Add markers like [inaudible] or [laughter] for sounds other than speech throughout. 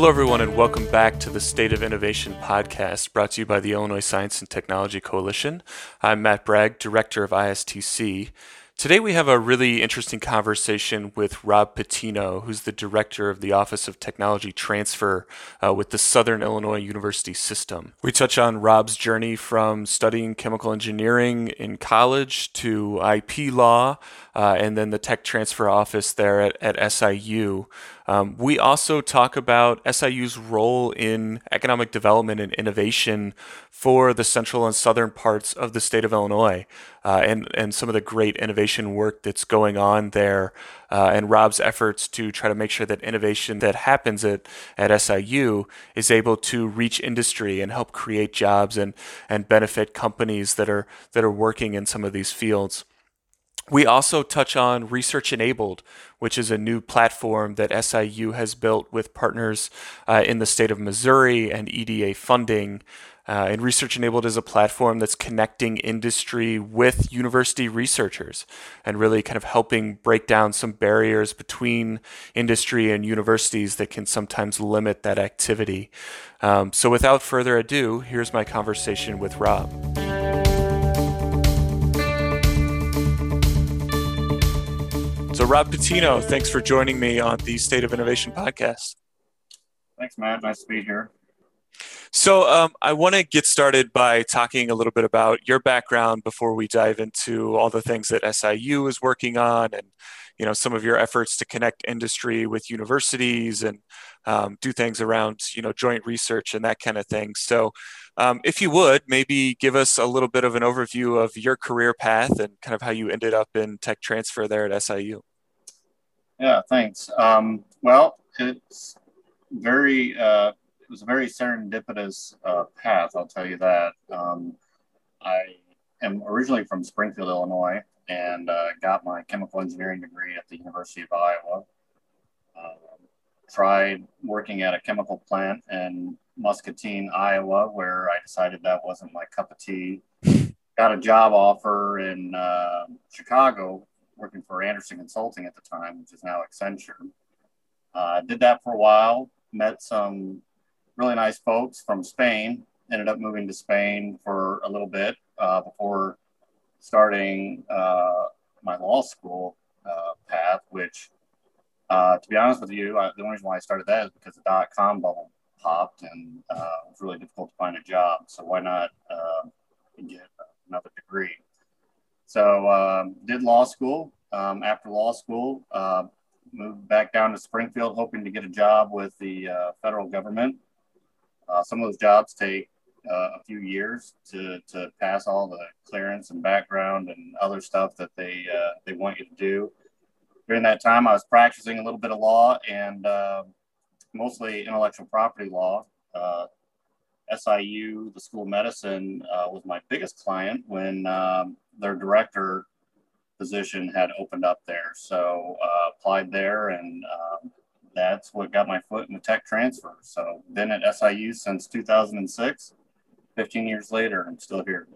Hello, everyone, and welcome back to the State of Innovation podcast brought to you by the Illinois Science and Technology Coalition. I'm Matt Bragg, Director of ISTC. Today, we have a really interesting conversation with Rob Patino, who's the director of the Office of Technology Transfer uh, with the Southern Illinois University System. We touch on Rob's journey from studying chemical engineering in college to IP law, uh, and then the tech transfer office there at, at SIU. Um, we also talk about SIU's role in economic development and innovation for the central and southern parts of the state of Illinois, uh, and and some of the great innovation work that's going on there, uh, and Rob's efforts to try to make sure that innovation that happens at, at SIU is able to reach industry and help create jobs and and benefit companies that are that are working in some of these fields. We also touch on Research Enabled, which is a new platform that SIU has built with partners uh, in the state of Missouri and EDA funding. Uh, and Research Enabled is a platform that's connecting industry with university researchers and really kind of helping break down some barriers between industry and universities that can sometimes limit that activity. Um, so, without further ado, here's my conversation with Rob. So, Rob Patino, thanks for joining me on the State of Innovation podcast. Thanks, Matt. Nice to be here. So, um, I want to get started by talking a little bit about your background before we dive into all the things that SIU is working on and you know some of your efforts to connect industry with universities and um, do things around you know joint research and that kind of thing so um, if you would maybe give us a little bit of an overview of your career path and kind of how you ended up in tech transfer there at siu yeah, thanks. Um, well, it's very, uh, it was a very serendipitous uh, path, I'll tell you that. Um, I am originally from Springfield, Illinois, and uh, got my chemical engineering degree at the University of Iowa. Um, tried working at a chemical plant in Muscatine, Iowa, where I decided that wasn't my cup of tea. Got a job offer in uh, Chicago working for Andersen Consulting at the time, which is now Accenture. Uh, did that for a while, met some really nice folks from Spain, ended up moving to Spain for a little bit uh, before starting uh, my law school uh, path, which, uh, to be honest with you, I, the only reason why I started that is because the dot com bubble popped and uh, it was really difficult to find a job. So why not get another degree? So um, did law school. Um, after law school, uh, moved back down to Springfield, hoping to get a job with the uh, federal government. Uh, some of those jobs take uh, a few years to, to pass all the clearance and background and other stuff that they uh, they want you to do. During that time, I was practicing a little bit of law and uh, mostly intellectual property law. SIU, the School of Medicine, was my biggest client when um, their director position had opened up there. So uh, applied there, and um, that's what got my foot in the tech transfer. So been at SIU since 2006. 15 years later, I'm still here.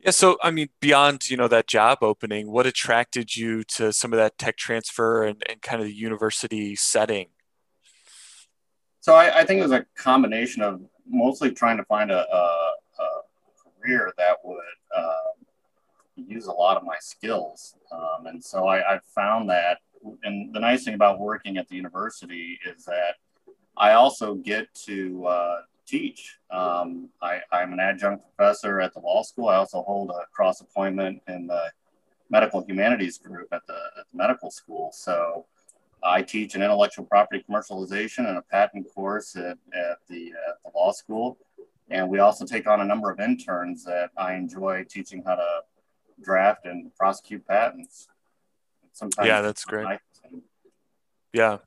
Yeah, so I mean, beyond you know that job opening, what attracted you to some of that tech transfer and, and kind of the university setting? So I, I think it was a combination of mostly trying to find a, a, a career that would uh, use a lot of my skills. Um, and so I, I found that, and the nice thing about working at the university is that I also get to uh, teach. Um, I, am an adjunct professor at the law school. I also hold a cross appointment in the medical humanities group at the, at the medical school. So I teach an intellectual property commercialization and a patent course at, at the, at the law school. And we also take on a number of interns that I enjoy teaching how to draft and prosecute patents. Sometimes yeah, that's great. Yeah.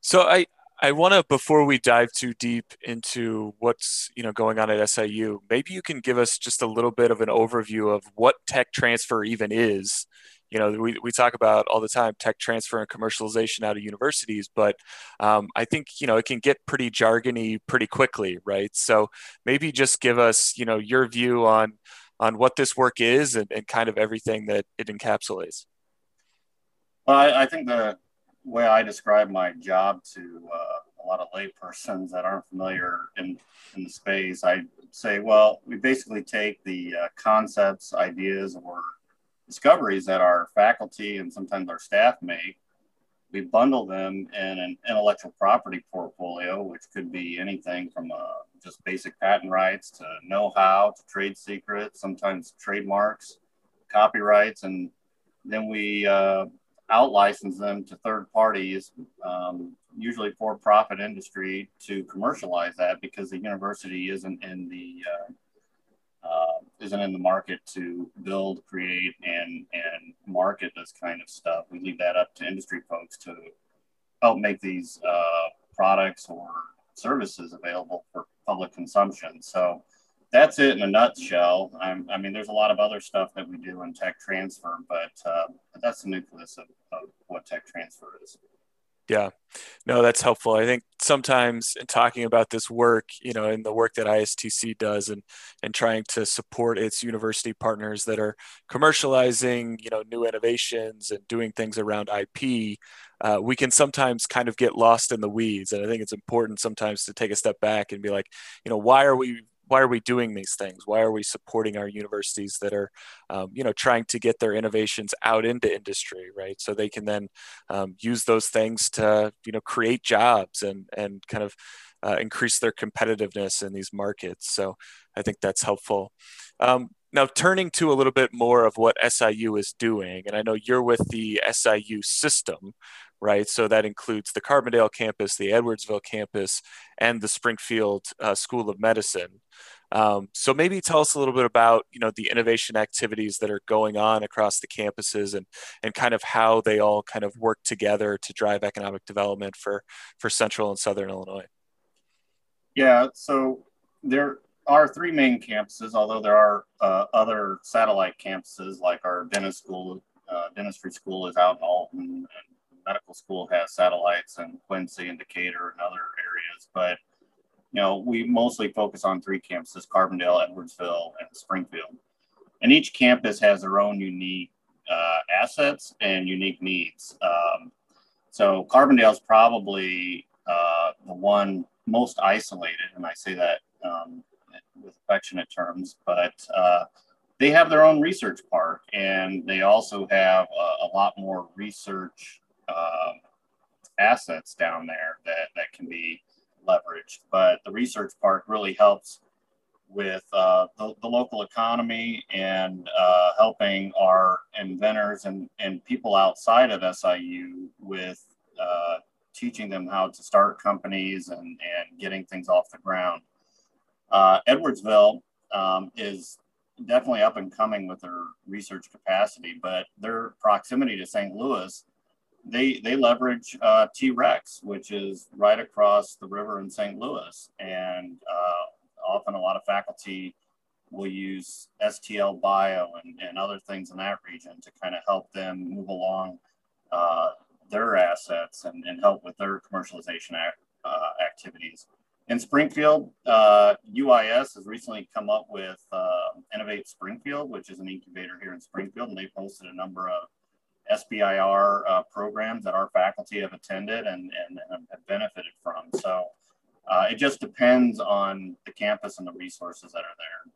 So I I want to before we dive too deep into what's you know going on at SIU, maybe you can give us just a little bit of an overview of what tech transfer even is. You know, we, we talk about all the time tech transfer and commercialization out of universities, but um, I think you know it can get pretty jargony pretty quickly, right? So maybe just give us you know your view on on what this work is and, and kind of everything that it encapsulates? Well, I, I, think the way I describe my job to uh, a lot of laypersons that aren't familiar in, in the space, I say, well, we basically take the uh, concepts, ideas, or discoveries that our faculty and sometimes our staff make. We bundle them in an intellectual property portfolio, which could be anything from uh, just basic patent rights to know how to trade secrets, sometimes trademarks, copyrights, and then we uh, out license them to third parties, um, usually for profit industry, to commercialize that because the university isn't in the uh, uh, isn't in the market to build, create, and and market this kind of stuff. We leave that up to industry folks to help make these uh, products or services available for public consumption. So that's it in a nutshell. I'm, i mean, there's a lot of other stuff that we do in tech transfer, but, uh, that's the nucleus of, of what tech transfer is. Yeah, no, that's helpful. I think sometimes in talking about this work, you know, in the work that ISTC does and and trying to support its university partners that are commercializing, you know, new innovations and doing things around IP, uh, we can sometimes kind of get lost in the weeds. And I think it's important sometimes to take a step back and be like, you know, why are we why are we doing these things? Why are we supporting our universities that are, um, you know, trying to get their innovations out into industry, right? So they can then um, use those things to, you know, create jobs and and kind of uh, increase their competitiveness in these markets. So I think that's helpful. Um, now, turning to a little bit more of what SIU is doing, and I know you're with the SIU system, right? So that includes the Carbondale campus, the Edwardsville campus, and the Springfield uh, School of Medicine. Um, so maybe tell us a little bit about you know the innovation activities that are going on across the campuses and and kind of how they all kind of work together to drive economic development for for Central and Southern Illinois. Yeah, so there are three main campuses, although there are uh, other satellite campuses like our dentist school, uh, dentistry school is out in Alton, and medical school has satellites in Quincy and Decatur and other areas. But you know, we mostly focus on three campuses: Carbondale, Edwardsville, and Springfield. And each campus has their own unique uh, assets and unique needs. Um, so Carbondale is probably uh, the one most isolated, and I say that um, with affectionate terms, but uh, they have their own research park and they also have a, a lot more research um, assets down there that, that can be leveraged. But the research park really helps with uh, the, the, local economy and uh, helping our inventors and, and people outside of SIU with uh, teaching them how to start companies and, and getting things off the ground. Uh, Edwardsville um, is definitely up and coming with their research capacity, but their proximity to St. Louis, they they leverage uh, T-Rex, which is right across the river in St. Louis, and uh, often a lot of faculty will use STL Bio and, and other things in that region to kind of help them move along uh, their assets and, and help with their commercialization act, uh, activities. In Springfield, uh, UIS has recently come up with uh, Innovate Springfield, which is an incubator here in Springfield, and they've hosted a number of SBIR uh, programs that our faculty have attended and, and, and have benefited from. So uh, it just depends on the campus and the resources that are there.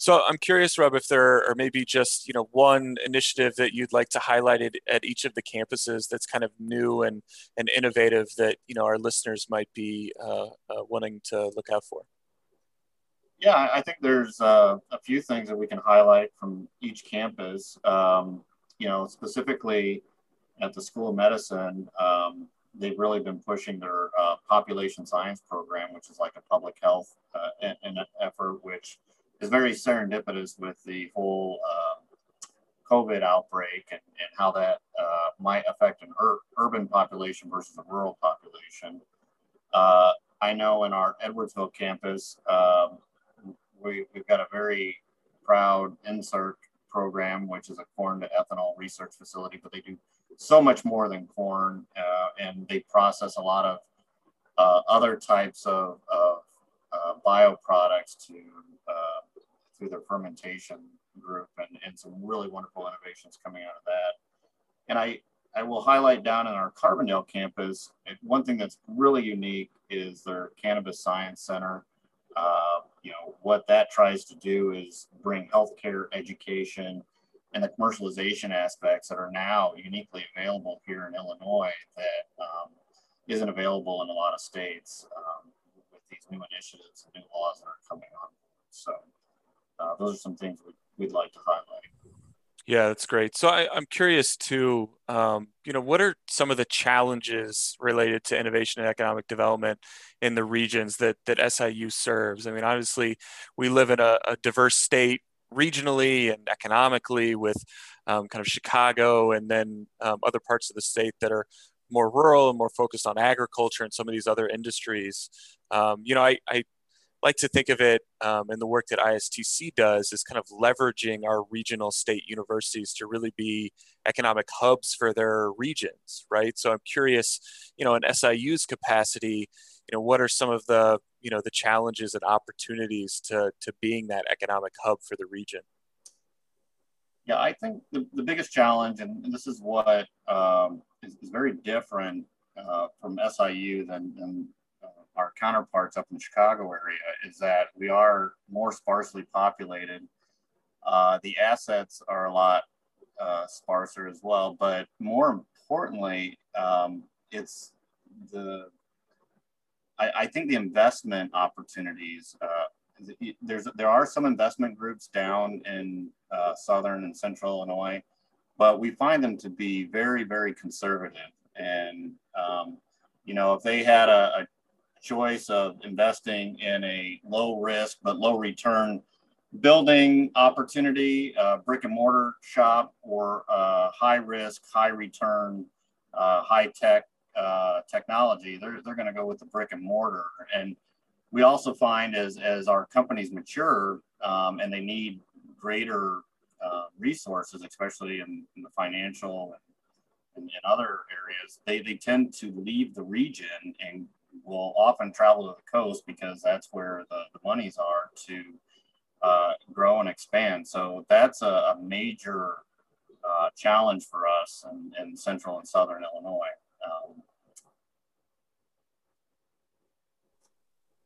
So I'm curious, Rob, if there are maybe just you know one initiative that you'd like to highlight it at each of the campuses that's kind of new and and innovative that you know our listeners might be uh, uh, wanting to look out for. Yeah, I think there's uh, a few things that we can highlight from each campus. Um, you know, specifically at the School of Medicine, um, they've really been pushing their uh, population science program, which is like a public health uh, an effort, which is very serendipitous with the whole uh, COVID outbreak and, and how that uh, might affect an ur- urban population versus a rural population. Uh, I know in our Edwardsville campus, um, we, we've got a very proud NCERC program, which is a corn to ethanol research facility, but they do so much more than corn uh, and they process a lot of uh, other types of, of uh, bioproducts to uh, through their fermentation group and, and some really wonderful innovations coming out of that. And I, I will highlight down in our Carbondale campus, one thing that's really unique is their Cannabis Science Center. Uh, you know, what that tries to do is bring healthcare education and the commercialization aspects that are now uniquely available here in Illinois that um, not available in a lot of states um, with these new initiatives and new laws that are coming on. So uh, those are some things we'd, we'd like to highlight. Yeah, that's great. So I, am curious too. Um, you know, what are some of the challenges related to innovation and economic development in the regions that that SIU serves? I mean, obviously, we live in a, a diverse state regionally and economically, with um, kind of Chicago and then um, other parts of the state that are more rural and more focused on agriculture and some of these other industries. Um, you know, I, I like to think of it um, and the work that ISTC does is kind of leveraging our regional state universities to really be economic hubs for their regions, right? So I'm curious, you know, in SIU's capacity, you know, what are some of the, you know, the challenges and opportunities to, to being that economic hub for the region? Yeah, I think the, the biggest challenge, and this is what um, is, is very different uh, from SIU than, than our counterparts up in the Chicago area is that we are more sparsely populated. Uh, the assets are a lot uh, sparser as well, but more importantly, um, it's the I, I, think the investment opportunities. Uh, there's there are some investment groups down in uh, southern and central Illinois, but we find them to be very very conservative and um, you know, if they had a, a, choice of investing in a low risk but low return building opportunity, uh, brick and mortar shop, or uh, high risk, high return, uh, high tech uh, technology, they're, they're going to go with the brick and mortar. And we also find as, as our companies mature um, and they need greater uh, resources, especially in, in the financial and, and other areas, they, they tend to leave the region and will often travel to the coast because that's where the, the monies are to uh, grow and expand. So that's a, a major uh, challenge for us in, in, central and southern Illinois. Um,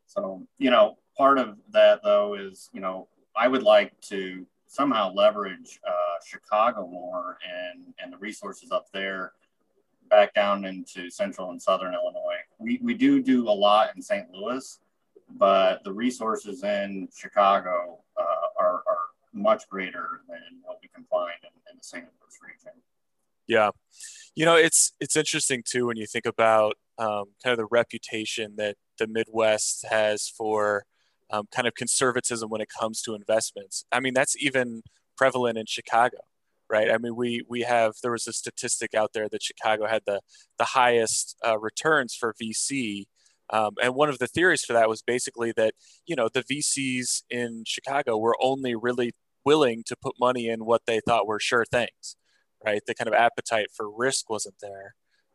so, you know, part of that though is, you know, I would like to somehow leverage uh, Chicago more and, and the resources up there back down into central and southern Illinois. We, we do do a lot in St. Louis, but the resources in Chicago uh, are, are much greater than what we can find in, in the St. Louis region. Yeah, you know it's it's interesting too when you think about um, kind of the reputation that the Midwest has for um, kind of conservatism when it comes to investments. I mean that's even prevalent in Chicago right? I mean, we we have there was a statistic out there that Chicago had the the highest uh, returns for VC, um, and one of the theories for that was basically that you know the VCs in Chicago were only really willing to put money in what they thought were sure things, right? The kind of appetite for risk wasn't there.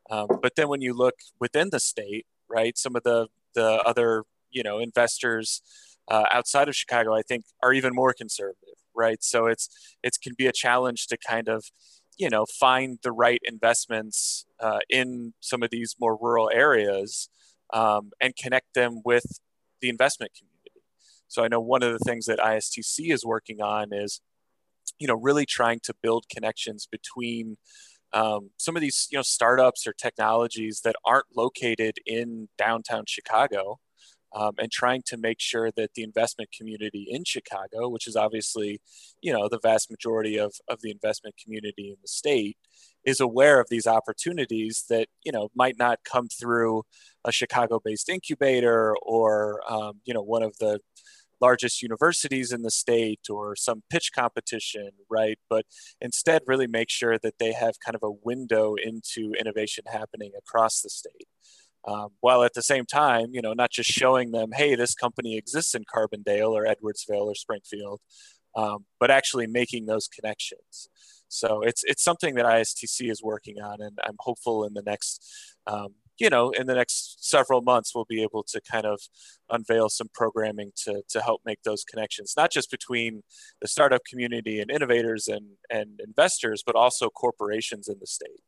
Um, but then when you look within the state, right, some of the the other you know investors uh, outside of Chicago, I think, are even more conservative right? So it's it can be a challenge to kind of you know find the right investments uh, in some of these more rural areas um, and connect them with the investment community. So I know one of the things that ISTC is working on is you know really trying to build connections between um, some of these you know startups or technologies that aren't located in downtown Chicago um, and trying to make sure that the investment community in Chicago, which is obviously, you know, the vast majority of, of the investment community in the state, is aware of these opportunities that, you know, might not come through a Chicago-based incubator or, um, you know, one of the largest universities in the state or some pitch competition, right? But instead, really make sure that they have kind of a window into innovation happening across the state um, while at the same time, you know, not just showing them, hey, this company exists in Carbondale or Edwardsville or Springfield, um, but actually making those connections. So it's it's something that ISTC is working on, and I'm hopeful in the next, um, you know, in the next several months we'll be able to kind of unveil some programming to to help make those connections, not just between the startup community and innovators and and investors, but also corporations in the state.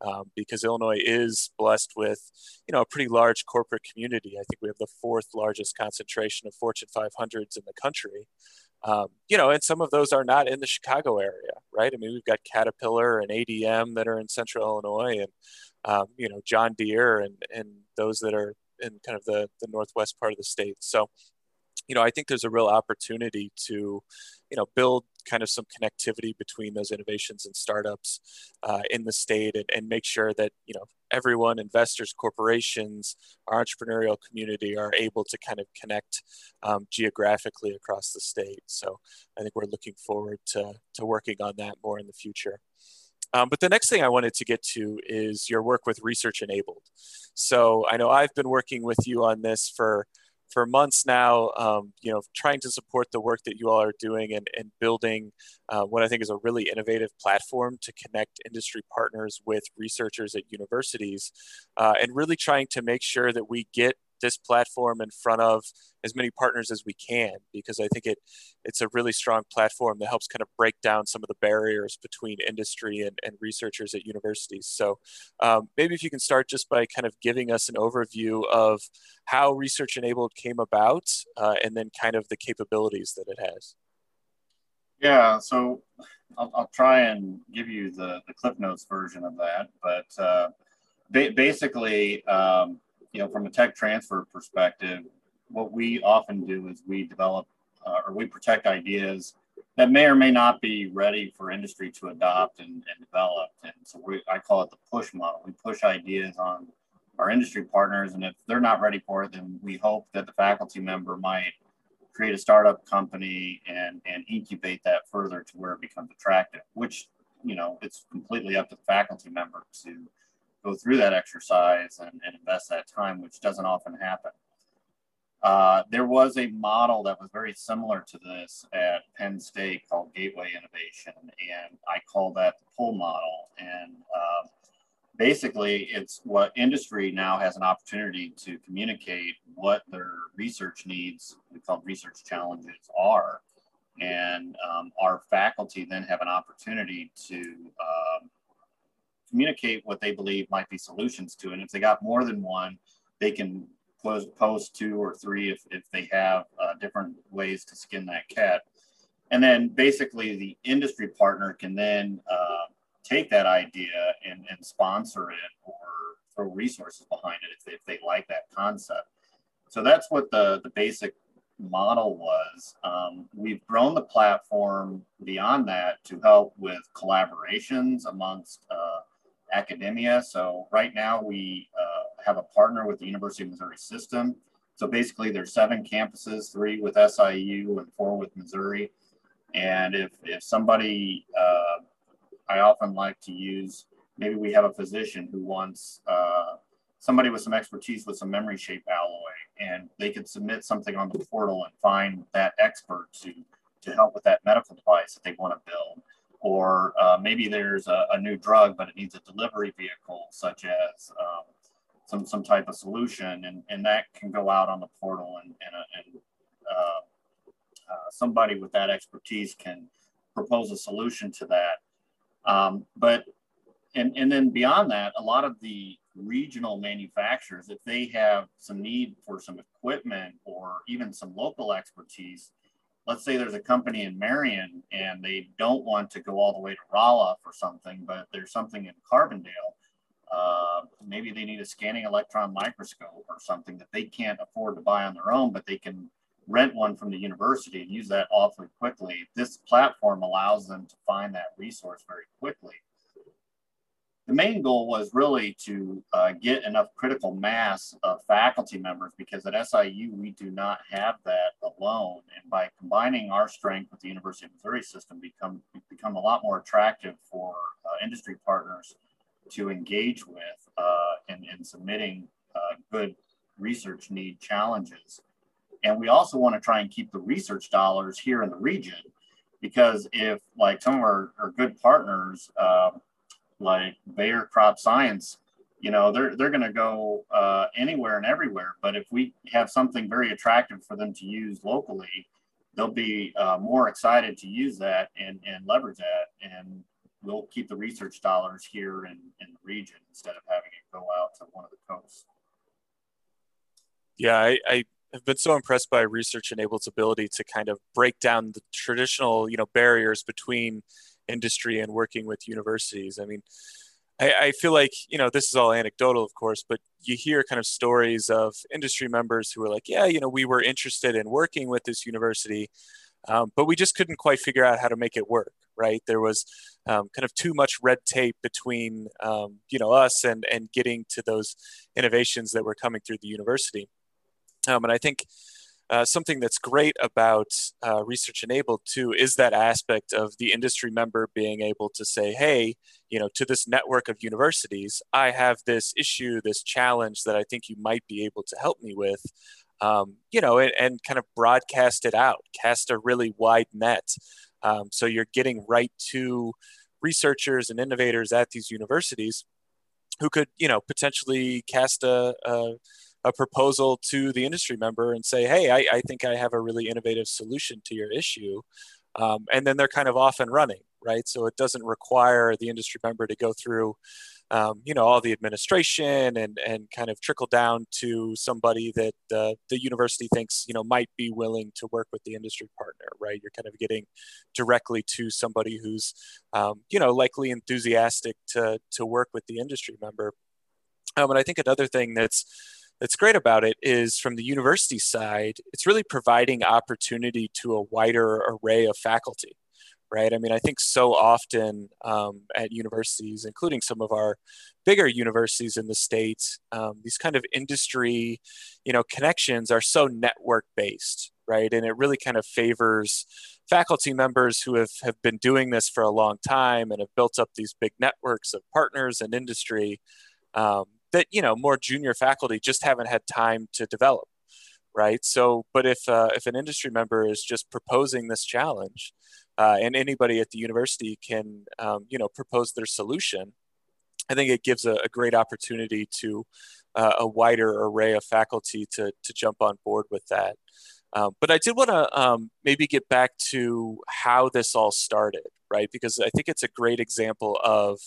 Um, because Illinois is blessed with, you know, a pretty large corporate community. I think we have the fourth largest concentration of Fortune 500s in the country. Um, you know, and some of those are not in the Chicago area, right? I mean, we've got Caterpillar and ADM that are in Central Illinois, and um, you know, John Deere and and those that are in kind of the the northwest part of the state. So, you know, I think there's a real opportunity to, you know, build kind of some connectivity between those innovations and startups uh, in the state and, and make sure that, you know, everyone, investors, corporations, our entrepreneurial community are able to kind of connect um, geographically across the state. So I think we're looking forward to, to working on that more in the future. Um, but the next thing I wanted to get to is your work with Research Enabled. So I know I've been working with you on this for for months now, um, you know, trying to support the work that you all are doing and, and building uh, what I think is a really innovative platform to connect industry partners with researchers at universities uh, and really trying to make sure that we get this platform in front of as many partners as we can because I think it it's a really strong platform that helps kind of break down some of the barriers between industry and, and researchers at universities. So um, maybe if you can start just by kind of giving us an overview of how Research Enabled came about uh, and then kind of the capabilities that it has. Yeah, so I'll, I'll try and give you the, the Cliff Notes version of that, but uh, ba- basically, um, you know, from a tech transfer perspective, what we often do is we develop uh, or we protect ideas that may or may not be ready for industry to adopt and, and develop. And so we, I call it the push model. We push ideas on our industry partners, and if they're not ready for it, then we hope that the faculty member might create a startup company and and incubate that further to where it becomes attractive. Which you know, it's completely up to the faculty member to go through that exercise and, and invest that time, which doesn't often happen. Uh, there was a model that was very similar to this at Penn State called Gateway Innovation, and I call that the pull model. And uh, basically, it's what industry now has an opportunity to communicate what their research needs, we call research challenges, are. And um, our faculty then have an opportunity to um, communicate what they believe might be solutions to. And if they got more than one, they can post two or three if, if they have uh, different ways to skin that cat. And then basically the industry partner can then uh, take that idea and, and sponsor it or throw resources behind it if they, if they like that concept. So that's what the, the basic model was. Um, we've grown the platform beyond that to help with collaborations amongst uh, academia. So right now we uh, have a partner with the University of Missouri System. So basically there's seven campuses, three with SIU and four with Missouri. And if, if somebody, uh, I often like to use, maybe we have a physician who wants uh, somebody with some expertise with some memory shape alloy and they could submit something on the portal and find that expert to, to help with that medical device that they want to build or uh, maybe there's a, a, new drug, but it needs a delivery vehicle, such as um, some some type of solution, and, and that can go out on the portal, and and, uh, and uh, uh, somebody with that expertise can propose a solution to that. Um, but and and then beyond that, a lot of the regional manufacturers, if they have some need for some equipment or even some local expertise, let's say there's a company in Marion and they don't want to go all the way to Rolla for something, but there's something in Carbondale. Uh, maybe they need a scanning electron microscope or something that they can't afford to buy on their own, but they can rent one from the university and use that awfully quickly. This platform allows them to find that resource very quickly the main goal was really to uh, get enough critical mass of faculty members because at SIU we do not have that alone. And by combining our strength with the University of Missouri system, become become a lot more attractive for uh, industry partners to engage with uh, in, in submitting uh, good research need challenges. And we also want to try and keep the research dollars here in the region because if like some of our, our good partners um, like Bayer Crop Science, you know, they're they're going to go uh, anywhere and everywhere. But if we have something very attractive for them to use locally, they'll be uh, more excited to use that and and leverage that, and we'll keep the research dollars here in in the region instead of having it go out to one of the coasts. Yeah, I, I have been so impressed by Research Enabled's ability to kind of break down the traditional, you know, barriers between industry and working with universities. I mean, I, I, feel like you know this is all anecdotal, of course, but you hear kind of stories of industry members who are like, yeah, you know, we were interested in working with this university, um, but we just couldn't quite figure out how to make it work. Right? There was um, kind of too much red tape between um, you know us and and getting to those innovations that were coming through the university. Um, and I think uh, something that's great about uh, Research Enabled too is that aspect of the industry member being able to say, hey, you know, to this network of universities, I have this issue, this challenge that I think you might be able to help me with. Um, you know, and, and, kind of broadcast it out, cast a really wide net. Um, so you're getting right to researchers and innovators at these universities who could, you know, potentially cast a, a a proposal to the industry member and say, hey, I, I think I have a really innovative solution to your issue. Um, and then they're kind of off and running, right? So it doesn't require the industry member to go through, um, you know, all the administration and, and kind of trickle down to somebody that uh, the university thinks, you know, might be willing to work with the industry partner, right? You're kind of getting directly to somebody who's, um, you know, likely enthusiastic to, to work with the industry member. Um, and I think another thing that's that's great about it is from the university side, it's really providing opportunity to a wider array of faculty, right? I mean, I think so often um, at universities, including some of our bigger universities in the states, um, these kind of industry, you know, connections are so network based, right? And it really kind of favors faculty members who have, have been doing this for a long time and have built up these big networks of partners and industry um, that you know more junior faculty just haven't had time to develop right so but if uh, if an industry member is just proposing this challenge uh, and anybody at the university can um, you know propose their solution i think it gives a, a great opportunity to uh, a wider array of faculty to to jump on board with that um, but I did want to um, maybe get back to how this all started, right? Because I think it's a great example of,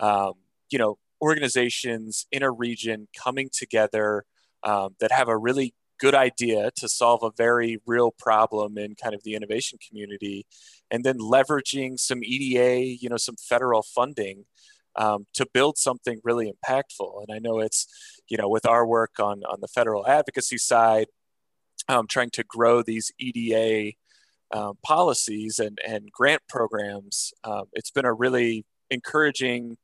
um, you know, organizations in a region coming together um, that have a really good idea to solve a very real problem in kind of the innovation community and then leveraging some eda you know some federal funding um, to build something really impactful. And i know it's you know with our work on on the federal advocacy side um, trying to grow these eda um, policies and and grant programs um, it's been a really encouraging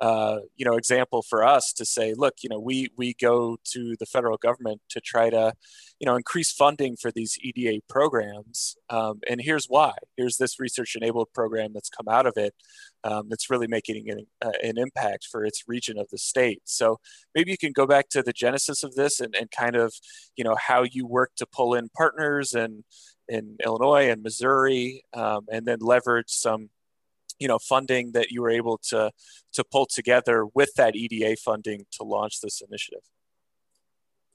uh, you know example for us to say look you know we we go to the federal government to try to you know increase funding for these eda programs um, and here's why. Here's this research enabled program that's come out of it um, that's really making an, uh, an impact for its region of the state. So maybe you can go back to the genesis of this and, and kind of you know how you work to pull in partners and in illinois and missouri um, and then leverage some you know funding that you were able to to pull together with that EDA funding to launch this initiative?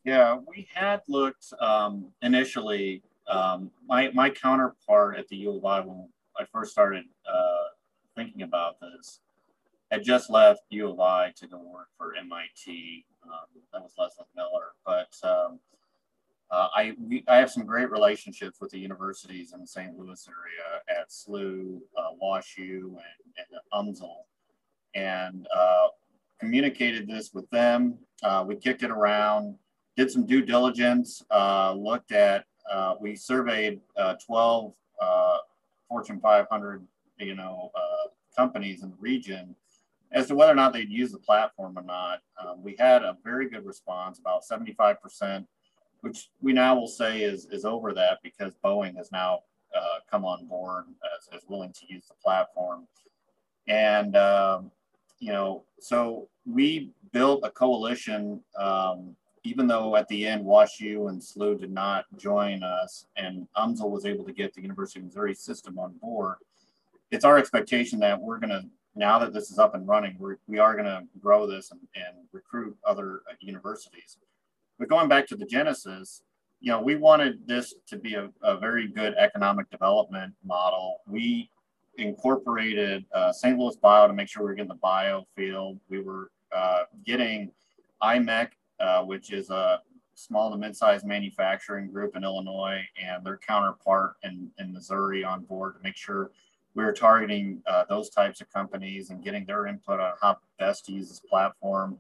Yeah, we had looked um, initially. Um, my my counterpart at the U of I when I first started uh, thinking about this had just left U of I to go work for MIT. Um, that was Lesley Millar, but um, uh, I, we, I have some great relationships with the universities in the St. Louis area at SLU, WashU, and, and UMSL, and uh, communicated this with them. Uh, we kicked it around, did some due diligence, uh, looked at, uh, we surveyed 12 Fortune 500, you know, companies in the region as to whether or not they'd use the platform or not. Um, we had a very good response, about 75% which we now will say is, is over that because Boeing has now uh, come on board as, as willing to use the platform. And, um, you know, so we built a coalition, um, even though at the end WashU and SLU did not join us and UMSL was able to get the University of Missouri system on board. It's our expectation that we're going to, now that this is up and running, we're, we are going to grow this and, and recruit other uh, universities. But going back to the Genesis, you know, we wanted this to be a, a very good economic development model. We incorporated uh, St. Louis Bio to make sure we are getting the bio field. We were uh, getting IMEC, uh, which is a small to mid-sized manufacturing group in Illinois, and their counterpart in, in Missouri on board to make sure we were targeting uh, those types of companies and getting their input on how best to use this platform.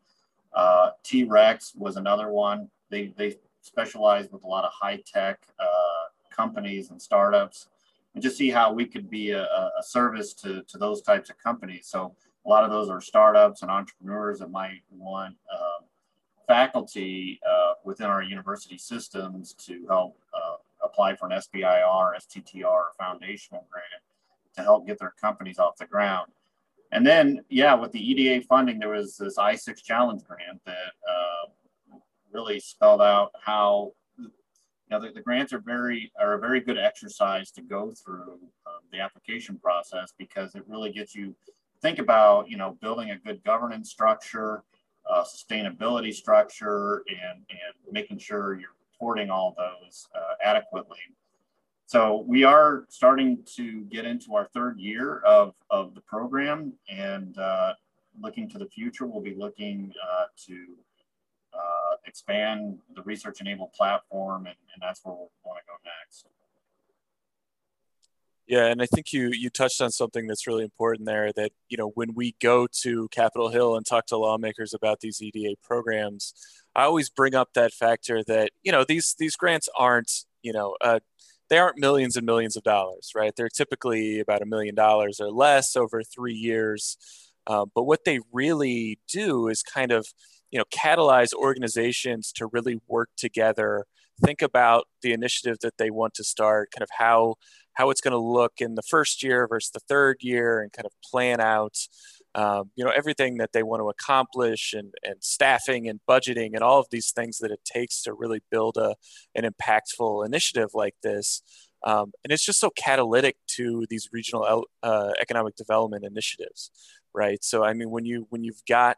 Uh, T-Rex was another one. They, they specialize with a lot of high-tech uh, companies and startups and just see how we could be a, a service to, to those types of companies. So a lot of those are startups and entrepreneurs that might want um, faculty uh, within our university systems to help uh, apply for an SBIR, STTR, or foundational grant to help get their companies off the ground. And then, yeah, with the EDA funding, there was this I6 challenge grant that uh, really spelled out how you know the, the, grants are very are a very good exercise to go through uh, the application process because it really gets you think about you know building a good governance structure, uh, sustainability structure, and and making sure you're reporting all those uh, adequately. So we are starting to get into our third year of, of the program and uh, looking to the future, we'll be looking uh, to uh, expand the research enabled platform and, and that's where we'll want to go next. Yeah, and I think you you touched on something that's really important there. That you know when we go to Capitol Hill and talk to lawmakers about these EDA programs, I always bring up that factor that you know these these grants aren't you know a they aren't millions and millions of dollars, right? They're typically about a million dollars or less over three years. Uh, but what they really do is kind of, you know, catalyze organizations to really work together, think about the initiative that they want to start, kind of how how it's going to look in the first year versus the third year, and kind of plan out um, you know everything that they want to accomplish and, and staffing and budgeting and all of these things that it takes to really build a, an impactful initiative like this. Um, and it's just so catalytic to these regional uh, economic development initiatives right? So i mean when you when you've got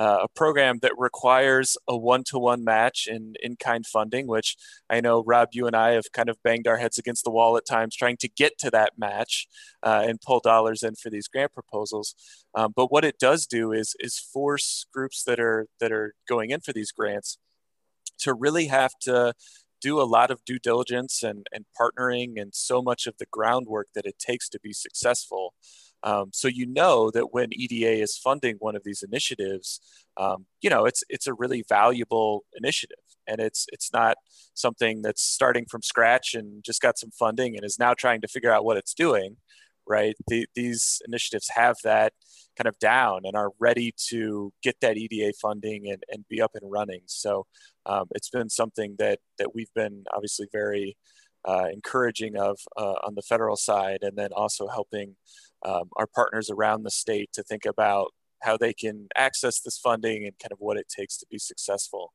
uh, a program that requires a one-to-one match in in-kind funding, which I know Rob, you and I have kind of banged our heads against the wall at times trying to get to that match uh, and pull dollars in for these grant proposals. Um, but what it does do is is force groups that are that are going in for these grants to really have to do a lot of due diligence and, and partnering and so much of the groundwork that it takes to be successful. Um, so you know that when EDA is funding one of these initiatives, um, you know it's it's a really valuable initiative, and it's it's not something that's starting from scratch and just got some funding and is now trying to figure out what it's doing, right? The, these initiatives have that kind of down and are ready to get that EDA funding and, and be up and running. So um, it's been something that that we've been obviously very uh, encouraging of uh, on the federal side, and then also helping um, our partners around the state to think about how they can access this funding and kind of what it takes to be successful.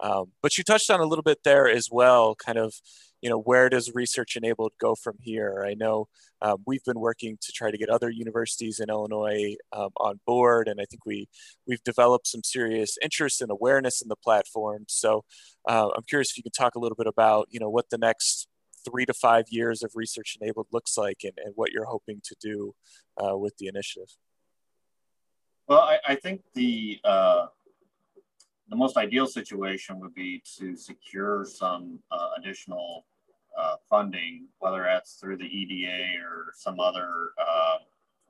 Um, but you touched on a little bit there as well, kind of, you know, where does research enabled go from here? I know um, we've been working to try to get other universities in Illinois um, on board, and I think we we've developed some serious interest and awareness in the platform. So uh, I'm curious if you can talk a little bit about, you know, what the next three to five years of research enabled looks like and, and what you're hoping to do uh, with the initiative? Well, I, I think the uh, the most ideal situation would be to secure some uh, additional uh, funding, whether that's through the EDA or some other uh,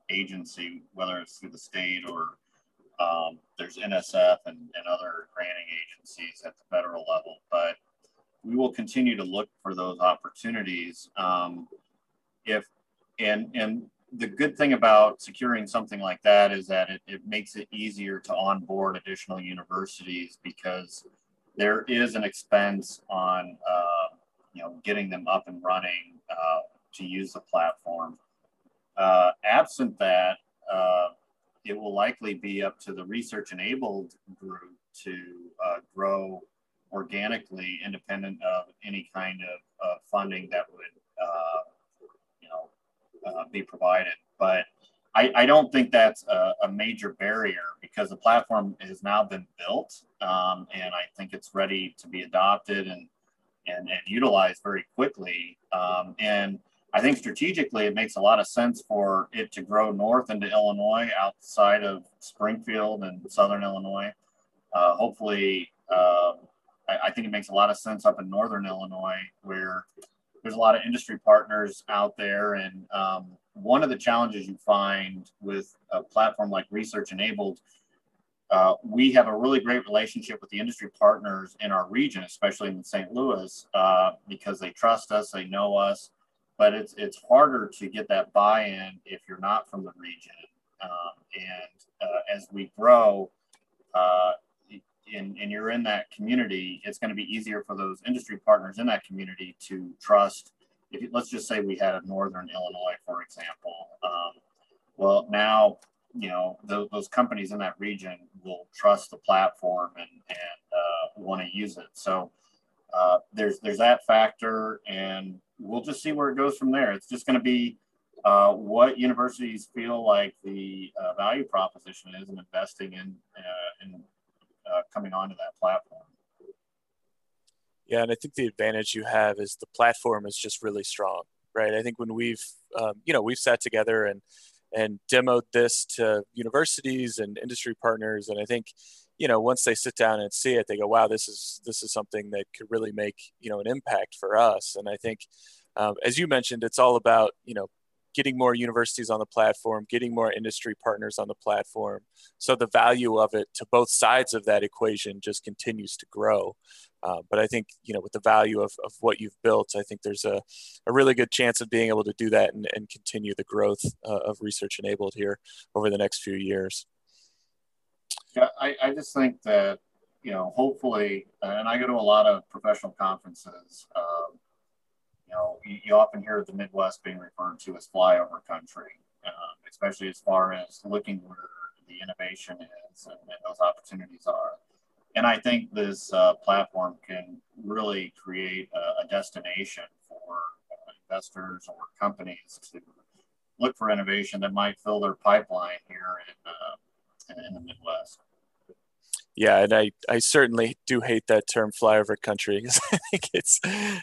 agency, whether it's through the state or um, there's NSF and, and other granting agencies at the federal level. But we will continue to look for those opportunities. Um, if and and the good thing about securing something like that is that it, it makes it easier to onboard additional universities because there is an expense on uh, you know getting them up and running uh, to use the platform. Uh, absent that, uh, it will likely be up to the research enabled group to uh, grow organically independent of any kind of uh, funding that would, uh, you know, uh, be provided. But I, I, don't think that's a, a, major barrier because the platform has now been built um, and I think it's ready to be adopted and, and, and utilized very quickly. Um, and I think strategically it makes a lot of sense for it to grow north into Illinois, outside of Springfield and Southern Illinois. Uh, hopefully, uh, I, I, think it makes a lot of sense up in Northern Illinois, where there's a lot of industry partners out there. And um, one of the challenges you find with a platform like Research Enabled uh, we have a really great relationship with the industry partners in our region, especially in St. Louis, uh, because they trust us, they know us. But it's it's harder to get that buy-in if you're not from the region. Um, and uh, as we grow, uh, and, and you're in that community, it's going to be easier for those industry partners in that community to trust. If you, let's just say we had a Northern Illinois, for example. Um, well, now you know the, those companies in that region will trust the platform and and uh, want to use it. So uh, there's there's that factor, and we'll just see where it goes from there. It's just going to be uh, what universities feel like the uh, value proposition is in investing in uh, in uh, coming onto that platform. Yeah, and I think the advantage you have is the platform is just really strong, right? I think when we've um, you know we've sat together and and demoed this to universities and industry partners. And I think, you know, once they sit down and see it, they go, "Wow, this is this is something that could really make you know an impact for us." And I think, um, as you mentioned, it's all about you know getting more universities on the platform, getting more industry partners on the platform. So the value of it to both sides of that equation just continues to grow. Uh, but I think, you know, with the value of, of what you've built, I think there's a, a really good chance of being able to do that and, and continue the growth uh, of research enabled here over the next few years. Yeah, I, I just think that, you know, hopefully, and I go to a lot of professional conferences, um, you know, you, you, often hear the Midwest being referred to as flyover country, um, especially as far as looking where the innovation is and, and those opportunities are and I think this uh, platform can really create a, a destination for uh, investors or companies to look for innovation that might fill their pipeline here in, uh, in the Midwest. Yeah, and I, I certainly do hate that term flyover country [laughs] because I think it's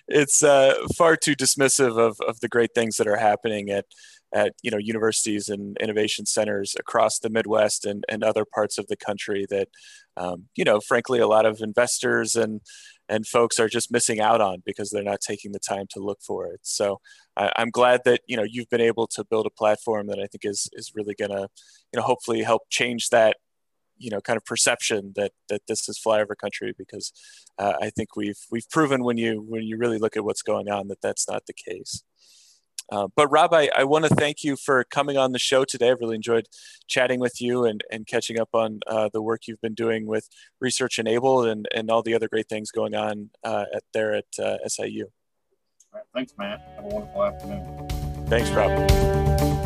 it's uh, far too dismissive of, of the great things that are happening at at you know universities and innovation centers across the Midwest and, and other parts of the country that um, you know frankly a lot of investors and and folks are just missing out on because they're not taking the time to look for it. So I, am glad that you know you've been able to build a platform that I think is is really going to you know hopefully help change that you know kind of perception that that this is flyover country because uh, I think we've we've proven when you when you really look at what's going on that that's not the case. Uh, but Rob, I, I want to thank you for coming on the show today. I've really enjoyed chatting with you and, and catching up on uh, the work you've been doing with Research Enabled and, and all the other great things going on uh, at, there at uh, SIU. Right, thanks, Matt. Have a wonderful afternoon. Thanks, Rob.